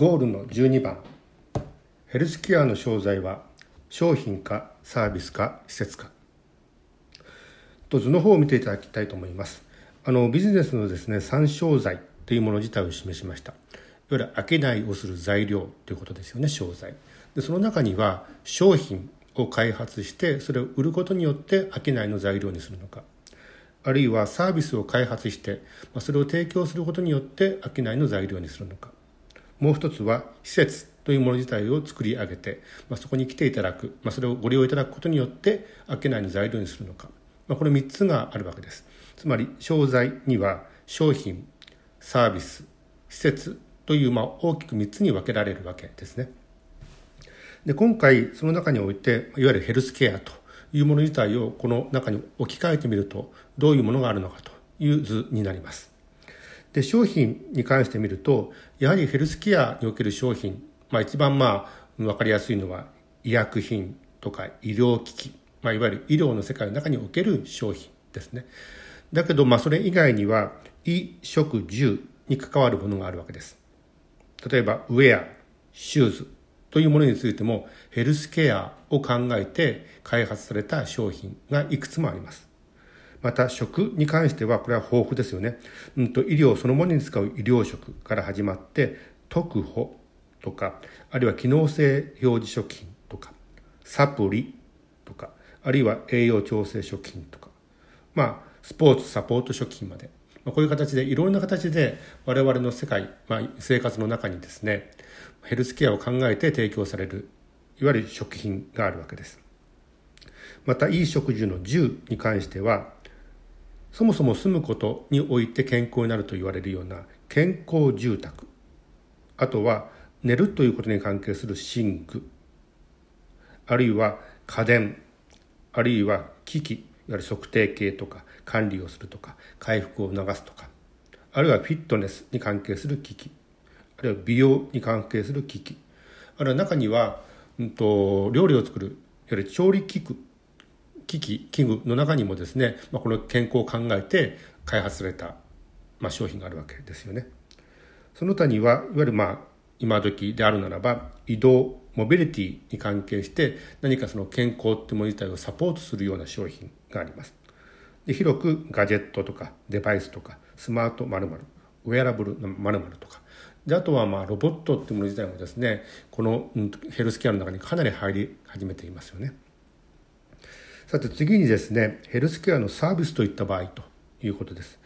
ゴールの12番。ヘルスケアの商材は商品かサービスか施設か。と図の方を見ていただきたいと思います。あのビジネスのですね参商材というもの自体を示しました。いわゆる商いをする材料ということですよね商材。でその中には商品を開発してそれを売ることによって商いの材料にするのか。あるいはサービスを開発してそれを提供することによって商いの材料にするのか。もう一つは施設というもの自体を作り上げて、まあ、そこに来ていただく、まあ、それをご利用いただくことによって商いの材料にするのか、まあ、これ3つがあるわけです。つまり商材には商品サービス施設というまあ大きく3つに分けられるわけですね。で今回その中においていわゆるヘルスケアというもの自体をこの中に置き換えてみるとどういうものがあるのかという図になります。で商品に関して見るとやはりヘルスケアにおける商品、まあ、一番まあ分かりやすいのは医薬品とか医療機器、まあ、いわゆる医療の世界の中における商品ですね。だけどまあそれ以外には衣食住に関わるものがあるわけです。例えばウェアシューズというものについてもヘルスケアを考えて開発された商品がいくつもあります。また食に関してはこれは豊富ですよね、うんと、医療そのものに使う医療食から始まって特保とかあるいは機能性表示食品とかサプリとかあるいは栄養調整食品とかまあスポーツサポート食品まで、まあ、こういう形でいろんな形で我々の世界、まあ、生活の中にですねヘルスケアを考えて提供されるいわゆる食品があるわけです。またいい食事の住に関してはそもそも住むことにおいて健康になると言われるような健康住宅。あとは寝るということに関係する寝具。あるいは家電。あるいは機器。いわゆる測定計とか管理をするとか回復を促すとか。あるいはフィットネスに関係する機器。あるいは美容に関係する機器。あるいは中には、うんと、料理を作る。いわゆる調理器具。機器器具の中にもですね、まあ、この健康を考えて開発された、まあ、商品があるわけですよね。その他にはいわゆるまあ今時であるならば移動モビリティに関係して何かその健康ってもの自体をサポートするような商品があります。で広くガジェットとかデバイスとかスマート〇〇ウェアラブル〇〇とかであとはまあロボットっていうもの自体もですねこのヘルスケアの中にかなり入り始めていますよね。さて次にですね、ヘルスケアのサービスといった場合ということです。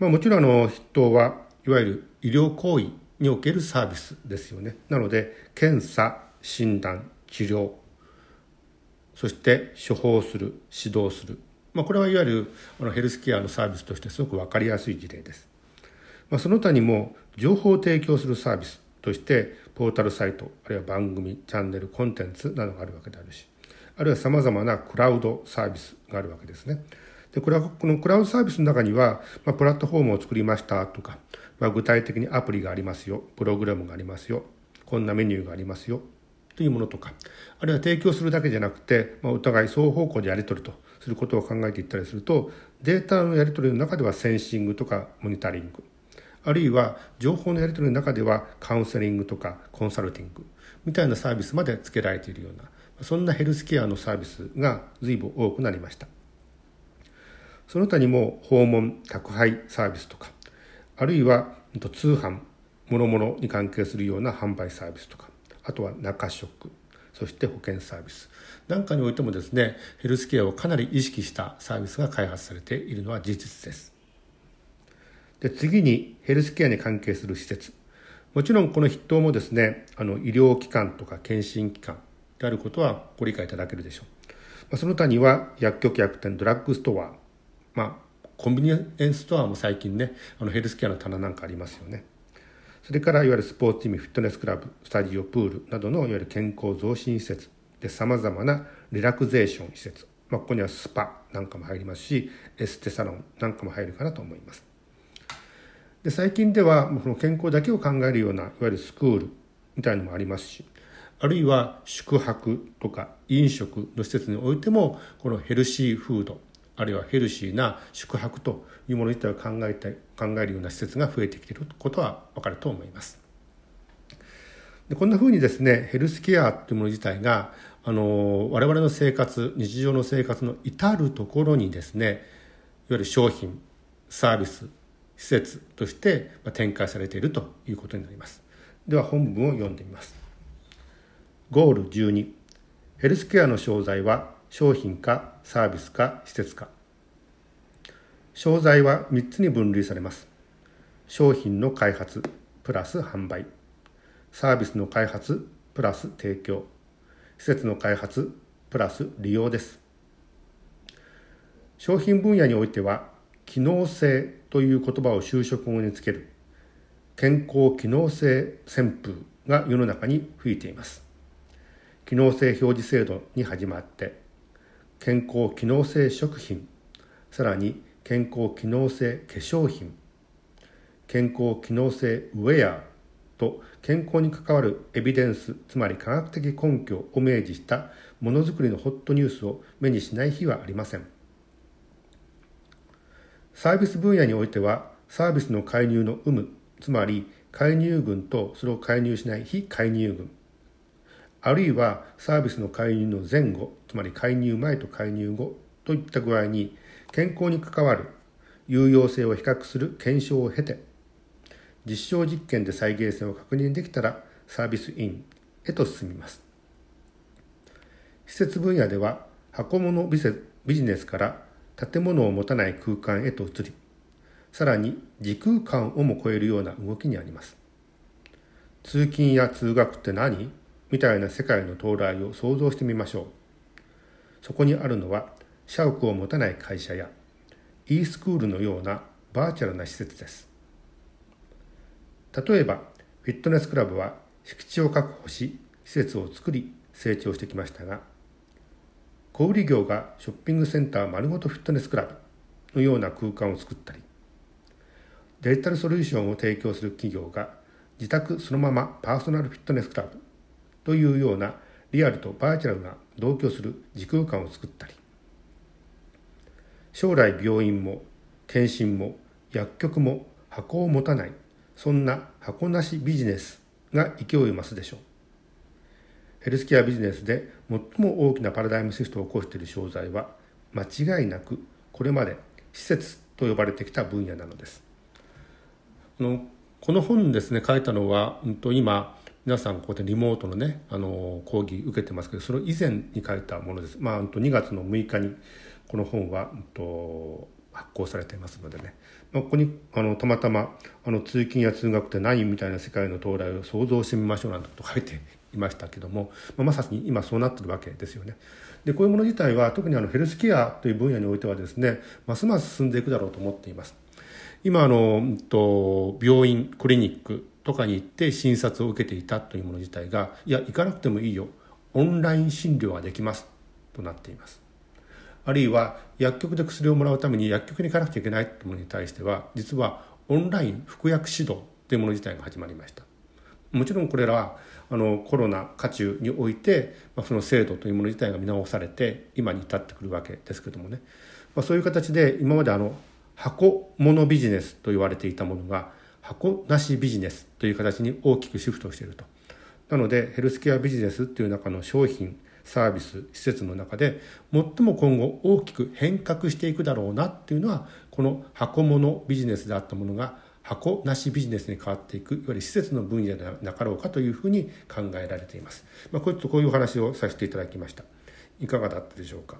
まあ、もちろんあの筆頭はいわゆる医療行為におけるサービスですよね。なので検査、診断、治療、そして処方する、指導する。まあ、これはいわゆるあのヘルスケアのサービスとしてすごく分かりやすい事例です。まあ、その他にも情報を提供するサービスとしてポータルサイトあるいは番組チャンネルコンテンツなどがあるわけであるしあるいはさまざまなクラウドサービスがあるわけですね。でこれはこのクラウドサービスの中には、まあ、プラットフォームを作りましたとか、まあ、具体的にアプリがありますよプログラムがありますよこんなメニューがありますよというものとかあるいは提供するだけじゃなくて、まあ、お互い双方向でやり取りとすることを考えていったりするとデータのやり取りの中ではセンシングとかモニタリングあるいは情報のやり取りの中ではカウンセリングとかコンサルティングみたいなサービスまで付けられているようなそんなヘルスケアのサービスが随分多くなりました。その他にも訪問宅配サービスとかあるいは通販諸々に関係するような販売サービスとかあとは中食そして保険サービス。なんかにおいてもですねヘルスケアをかなり意識したサービスが開発されているのは事実です。で次にヘルスケアに関係する施設もちろんこの筆頭もですねあの医療機関とか検診機関であることはご理解いただけるでしょう。まあ、その他には薬局薬店ドラッグストア、まあ、コンビニエンスストアも最近ねあのヘルスケアの棚なんかありますよね。それからいわゆるスポーツチームフィットネスクラブスタジオプールなどのいわゆる健康増進施設でさまざまなリラクゼーション施設、まあ、ここにはスパなんかも入りますしエステサロンなんかも入るかなと思います。で最近ではこの健康だけを考えるようないわゆるスクールみたいのもありますしあるいは宿泊とか飲食の施設においてもこのヘルシーフードあるいはヘルシーな宿泊というもの自体を考えて考えるような施設が増えてきていることは分かると思います。でこんなふうにですねヘルスケアっていうもの自体があの我々の生活日常の生活の至るところにですねいわゆる商品サービス施設として展開されているということになります。では本文を読んでみます。ゴール12ヘルスケアの商材は商品かサービスか施設か。商材は3つに分類されます。商品の開発プラス販売。サービスの開発プラス提供。施設の開発プラス利用です。商品分野においては機能性という言葉を就職後につける。健康機能性旋風が世の中に吹いています。機能性表示制度に始まって健康機能性食品さらに健康機能性化粧品健康機能性ウェアと健康に関わるエビデンスつまり科学的根拠を明示したものづくりのホットニュースを目にしない日はありません。サービス分野においてはサービスの介入の有無つまり介入群とそれを介入しない非介入群。あるいはサービスの介入の前後つまり介入前と介入後といった具合に健康に関わる有用性を比較する検証を経て実証実験で再現性を確認できたらサービスインへと進みます。施設分野では箱物ビジネスから建物を持たない空間へと移りさらに時空間をも超えるような動きにあります。通勤や通学って何？みたいな世界の到来を想像してみましょう。そこにあるのは社屋を持たない会社や e スクールのようなバーチャルな施設です。例えばフィットネスクラブは敷地を確保し施設を作り成長してきましたが小売業がショッピングセンター丸ごとフィットネスクラブのような空間を作ったりデジタルソリューションを提供する企業が自宅そのままパーソナルフィットネスクラブというようなリアルとバーチャルが同居する時空間を作ったり将来病院も検診も薬局も箱を持たないそんな箱なしビジネスが勢いを増すでしょう。ヘルスケアビジネスで最も大きなパラダイムシフトを起こしている商材は間違いなくこれまで施設と呼ばれてきた分野なのですこの本ですね書いたのは、うん、と今皆さんここでリモートのねあの講義受けてますけどその以前に書いたものです。まあ、2月の6日にこの本は、うんと、発行されていますのでね、まあ、ここにあのたまたまあの通勤や通学って何みたいな世界の到来を想像してみましょうなんてこと書いていましたけども、まあ、まさに今そうなってるわけですよね。でこういうもの自体は特にあのヘルスケアという分野においてはですねますます進んでいくだろうと思っています。今あの、うんと、病院クリニックとかに行って診察を受けていたというもの自体がいや行かなくてもいいよオンライン診療ができますとなっていますあるいは薬局で薬をもらうために薬局に行かなくちゃいけないというものに対しては実はオンライン服薬指導というもの自体が始まりましたもちろんこれらはあのコロナ渦中において、まあ、その制度というもの自体が見直されて今に至ってくるわけですけどもね、まあ、そういう形で今まであの箱物ビジネスと言われていたものが箱なしビジネスという形に大きくシフトしていると。なのでヘルスケアビジネスっていう中の商品サービス施設の中で最も今後大きく変革していくだろうなっていうのはこの箱物ビジネスであったものが箱なしビジネスに変わっていくいわゆる施設の分野でなかろうかというふうに考えられています。まあ、こういうこういうお話をさせていただきました。いかがだったでしょうか？